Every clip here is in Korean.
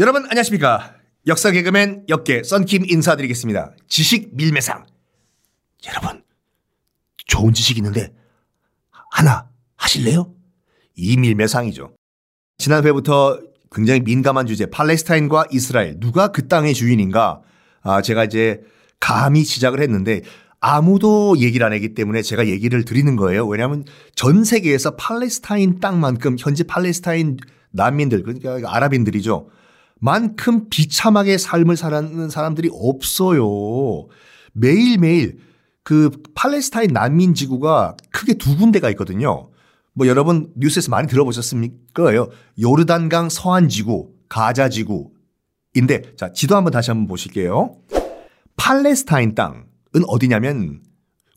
여러분 안녕하십니까. 역사 개그맨 역계 썬킴 인사드리겠습니다. 지식 밀매상. 여러분 좋은 지식 있는데 하나 하실래요? 이 밀매상이죠. 지난 회부터 굉장히 민감한 주제 팔레스타인과 이스라엘 누가 그 땅의 주인인가 아 제가 이제 감히 시작을 했는데 아무도 얘기를 안 하기 때문에 제가 얘기를 드리는 거예요. 왜냐하면 전 세계에서 팔레스타인 땅만큼 현재 팔레스타인 난민들 그러니까 아랍인들이죠. 만큼 비참하게 삶을 사는 사람들이 없어요. 매일매일 그 팔레스타인 난민 지구가 크게 두 군데가 있거든요. 뭐 여러분 뉴스에서 많이 들어보셨을 거예요. 요르단강 서안 지구, 가자 지구인데 자, 지도 한번 다시 한번 보실게요. 팔레스타인 땅은 어디냐면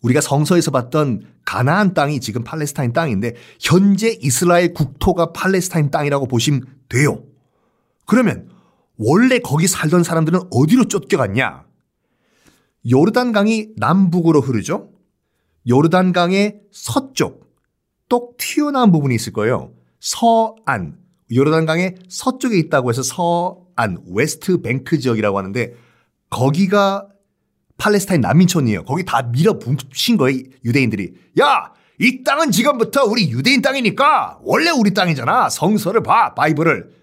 우리가 성서에서 봤던 가나안 땅이 지금 팔레스타인 땅인데 현재 이스라엘 국토가 팔레스타인 땅이라고 보시면 돼요. 그러면 원래 거기 살던 사람들은 어디로 쫓겨갔냐? 요르단강이 남북으로 흐르죠. 요르단강의 서쪽 똑 튀어나온 부분이 있을 거예요. 서안 요르단강의 서쪽에 있다고 해서 서안 West Bank 지역이라고 하는데 거기가 팔레스타인 난민촌이에요. 거기 다 밀어붙인 거예요. 유대인들이. 야! 이 땅은 지금부터 우리 유대인 땅이니까 원래 우리 땅이잖아. 성서를 봐. 바이블을.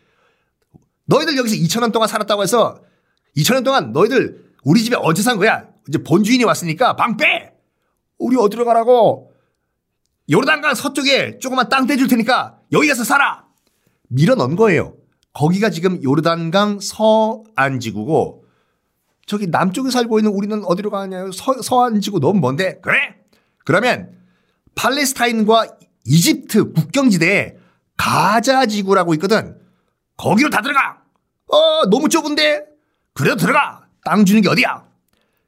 너희들 여기서 2천년 동안 살았다고 해서 2천년 동안 너희들 우리 집에 어디서 산 거야? 이제 본주인이 왔으니까 방 빼! 우리 어디로 가라고? 요르단강 서쪽에 조그만 땅 떼줄 테니까 여기 가서 살아! 밀어 넣은 거예요. 거기가 지금 요르단강 서안지구고 저기 남쪽에 살고 있는 우리는 어디로 가냐요? 서, 서안지구 너무 먼데? 그래? 그러면 팔레스타인과 이집트 국경지대에 가자지구라고 있거든. 거기로 다 들어가! 어, 너무 좁은데? 그래도 들어가! 땅 주는 게 어디야?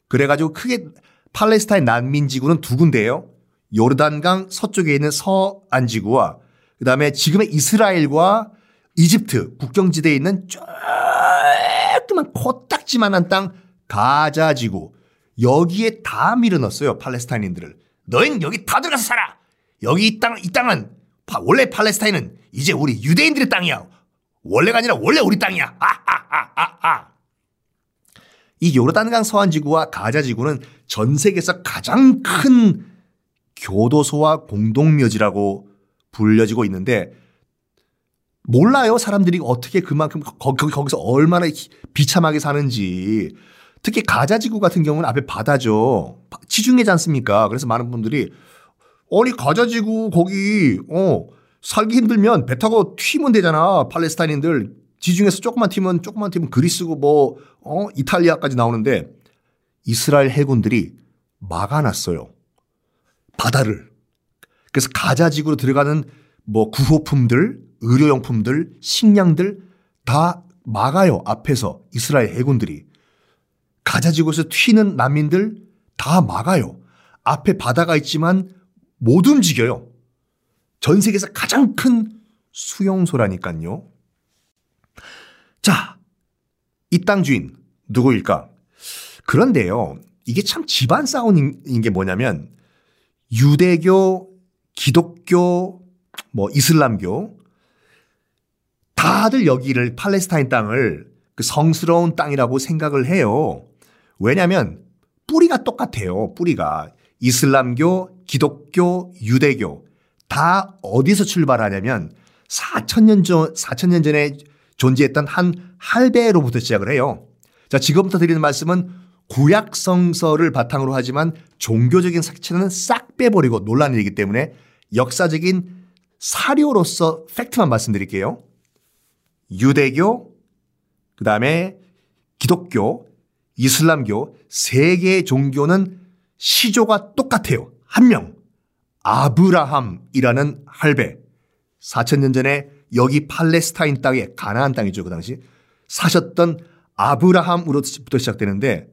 그래가지고 크게 팔레스타인 난민지구는 두 군데예요. 요르단강 서쪽에 있는 서안지구와 그 다음에 지금의 이스라엘과 이집트 국경지대에 있는 조그만 코딱지만한 땅 가자지구 여기에 다 밀어넣었어요 팔레스타인인들을 너희는 여기 다 들어가서 살아 여기 이 땅, 이 땅은 원래 팔레스타인은 이제 우리 유대인들의 땅이야 원래가 아니라 원래 우리 땅이야. 아아아 아 아. 이 요르단강 서안 지구와 가자 지구는 전 세계에서 가장 큰 교도소와 공동묘지라고 불려지고 있는데 몰라요 사람들이 어떻게 그만큼 거기, 거기서 얼마나 비참하게 사는지. 특히 가자 지구 같은 경우는 앞에 바다죠. 지중해지 않습니까? 그래서 많은 분들이 아니 가자 지구 거기 어 살기 힘들면 배 타고 튀면 되잖아 팔레스타인인들 지중해서 조금만 튀면 조금만 튀면 그리스고 뭐 어, 이탈리아까지 나오는데 이스라엘 해군들이 막아놨어요. 바다를. 그래서 가자 지구로 들어가는 뭐 구호품들, 의료용품들, 식량들 다 막아요. 앞에서 이스라엘 해군들이. 가자 지구에서 튀는 난민들 다 막아요. 앞에 바다가 있지만 못 움직여요. 전 세계에서 가장 큰 수용소라니까요. 자, 이 땅 주인 누구일까? 그런데요. 이게 참 집안 싸움인 게 뭐냐면 유대교, 기독교, 뭐 이슬람교 다들 여기를 팔레스타인 땅을 그 성스러운 땅이라고 생각을 해요. 왜냐하면 뿌리가 똑같아요. 뿌리가 이슬람교, 기독교, 유대교 다 어디서 출발하냐면 4천년 전 4천년 전에 존재했던 한 할배로부터 시작을 해요. 자, 지금부터 드리는 말씀은 구약 성서를 바탕으로 하지만 종교적인 색채는 싹 빼버리고 논란 일이기 때문에 역사적인 사료로서 팩트만 말씀드릴게요. 유대교, 그 다음에 기독교, 이슬람교 세 개의 종교는 시조가 똑같아요. 한 명. 아브라함이라는 할배. 4천년 전에 여기 팔레스타인 땅에 가나안 땅이죠. 그 당시 사셨던 아브라함으로부터 시작되는데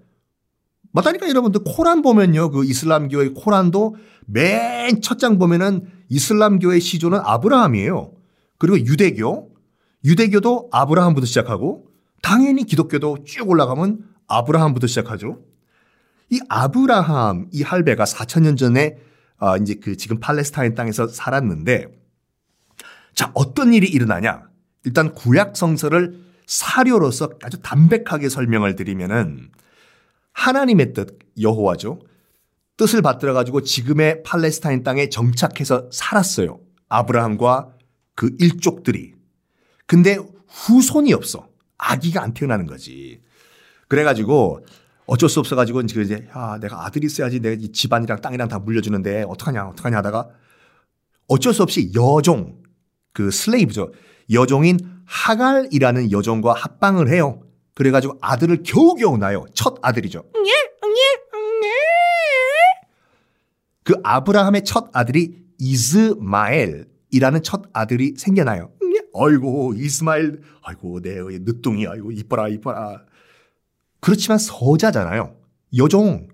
맞다니까 여러분들 코란 보면요. 그 이슬람교의 코란도 맨 첫 장 보면은 이슬람교의 시조는 아브라함이에요. 그리고 유대교, 유대교도 아브라함부터 시작하고 당연히 기독교도 쭉 올라가면 아브라함부터 시작하죠. 이 아브라함 이 할배가 4천년 전에 아 이제 그 지금 팔레스타인 땅에서 살았는데 자 어떤 일이 일어나냐? 일단 구약 성서를 사료로서 아주 담백하게 설명을 드리면은 하나님의 뜻 여호와죠. 뜻을 받들어 가지고 지금의 팔레스타인 땅에 정착해서 살았어요. 아브라함과 그 일족들이. 근데 후손이 없어. 아기가 안 태어나는 거지. 그래가지고 어쩔 수 없어가지고 지금 이제 야 내가 아들이 있어야지 내 집안이랑 땅이랑 다 물려주는데 어떡하냐 어떡하냐 하다가 어쩔 수 없이 여종 그 슬레이브죠. 여종인 하갈이라는 여종과 합방을 해요. 그래가지고 아들을 겨우겨우 낳아요. 첫 아들이죠. 그 아브라함의 첫 아들이 이스마엘이라는 첫 아들이 생겨나요. 아이고 이스마엘 아이고 내 늦둥이 아이고 이뻐라 이뻐라 그렇지만 서자잖아요 여종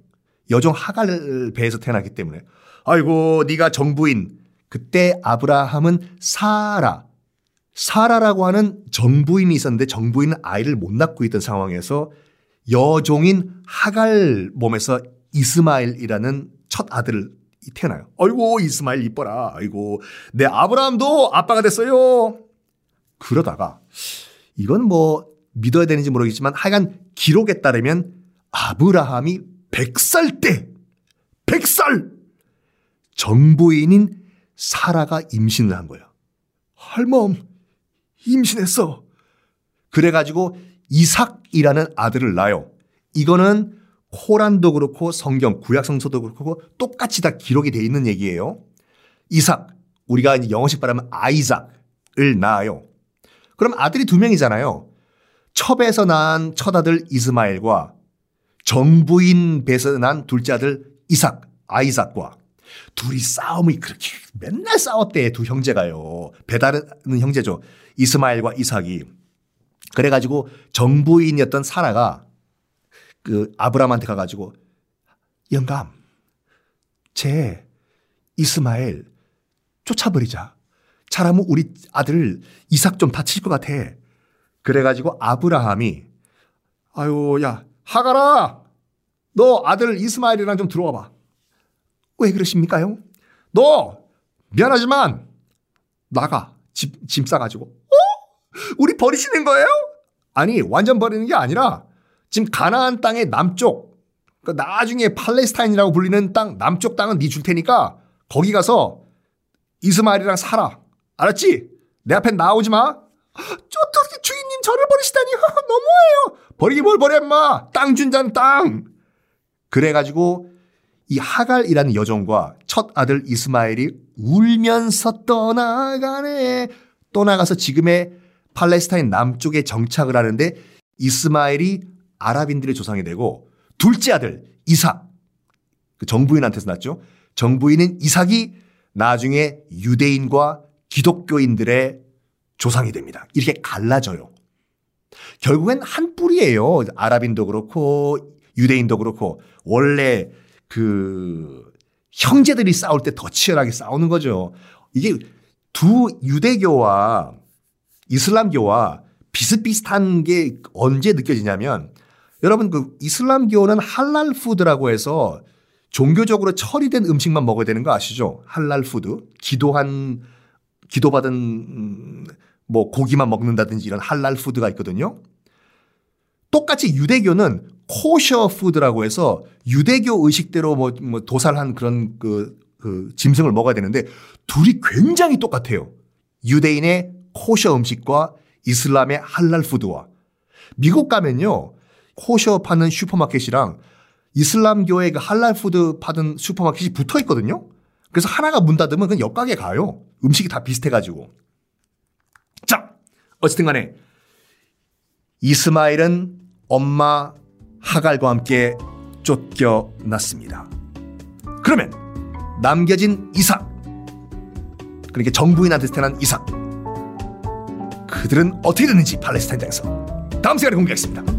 여종 하갈 배에서 태어났기 때문에 아이고 네가 정부인 그때 아브라함은 사라 사라라고 하는 정부인이 있었는데 정부인은 아이를 못 낳고 있던 상황에서 여종인 하갈 몸에서 이스마엘이라는 첫 아들을 태어나요. 아이고 이스마엘 이뻐라. 아이고 내 아브라함도 아빠가 됐어요. 그러다가 이건 뭐 믿어야 되는지 모르겠지만 하여간 기록에 따르면 아브라함이 100살 때 100살 정부인인 사라가 임신을 한 거야. 할멈 임신했어. 그래가지고 이삭이라는 아들을 낳아요. 이거는 코란도 그렇고 성경 구약 성서도 그렇고 똑같이 다 기록이 돼 있는 얘기예요. 이삭 우리가 영어식 말하면 아이삭을 낳아요. 그럼 아들이 두 명이잖아요. 첩에서 난 첫아들 이스마엘과 정부인 배에서 난 둘째 아들 이삭, 아이삭과 둘이 싸움이 그렇게 맨날 싸웠대 두 형제가요. 배다른 형제죠. 이스마엘과 이삭이. 그래가지고 정부인이었던 사라가 그 아브라함한테 가가지고 영감, 제 이스마엘 쫓아버리자. 잘하면 우리 아들 이삭 좀 다칠 것 같아. 그래가지고 아브라함이 아유 야 하가라 너 아들 이스마엘이랑 좀 들어와 봐. 왜 그러십니까요? 너 미안하지만 나가 짐, 짐 싸가지고 어? 우리 버리시는 거예요? 아니 완전 버리는 게 아니라 지금 가나안 땅의 남쪽 그 나중에 팔레스타인이라고 불리는 땅 남쪽 땅은 네 줄 테니까 거기 가서 이스마엘이랑 살아 알았지? 내 앞에 나오지 마. 어떻게 주인님 저를 버리시다니 너무해요. 버리기 뭘 버려 임마. 땅 준다는 땅. 그래가지고 이 하갈이라는 여종과 첫 아들 이스마엘이 울면서 떠나가네. 떠나가서 지금의 팔레스타인 남쪽에 정착을 하는데 이스마엘이 아랍인들의 조상이 되고 둘째 아들 이삭 그 정부인한테서 났죠. 정부인은 이삭이 나중에 유대인과 기독교인들의 조상이 됩니다. 이렇게 갈라져요. 결국엔 한 뿌리예요. 아랍인도 그렇고 유대인도 그렇고 원래 그 형제들이 싸울 때 더 치열하게 싸우는 거죠. 이게 두 유대교와 이슬람교와 비슷비슷한 게 언제 느껴지냐면 여러분 그 이슬람교는 할랄 food라고 해서 종교적으로 처리된 음식만 먹어야 되는 거 아시죠? 할랄 food. 기도한 기도받은 음, 뭐 고기만 먹는다든지 이런 할랄 food가 있거든요. 똑같이 유대교는 코셔 food라고 해서 유대교 의식대로 뭐, 뭐 도살한 그런 그, 그 짐승을 먹어야 되는데 둘이 굉장히 똑같아요. 유대인의 코셔 음식과 이슬람의 할랄 푸드와 미국 가면요. 코셔 파는 슈퍼마켓이랑 이슬람교의 그 할랄 푸드 파는 슈퍼마켓이 붙어 있거든요. 그래서 하나가 문 닫으면 그냥 옆 가게 가요. 음식이 다 비슷해가지고. 자, 어쨌든 간에 이스마엘은 엄마 하갈과 함께 쫓겨났습니다. 그러면 남겨진 이삭, 그러니까 정부인한테 태어난 이삭, 그들은 어떻게 됐는지 팔레스타인 땅에서 다음 시간에 공개하겠습니다.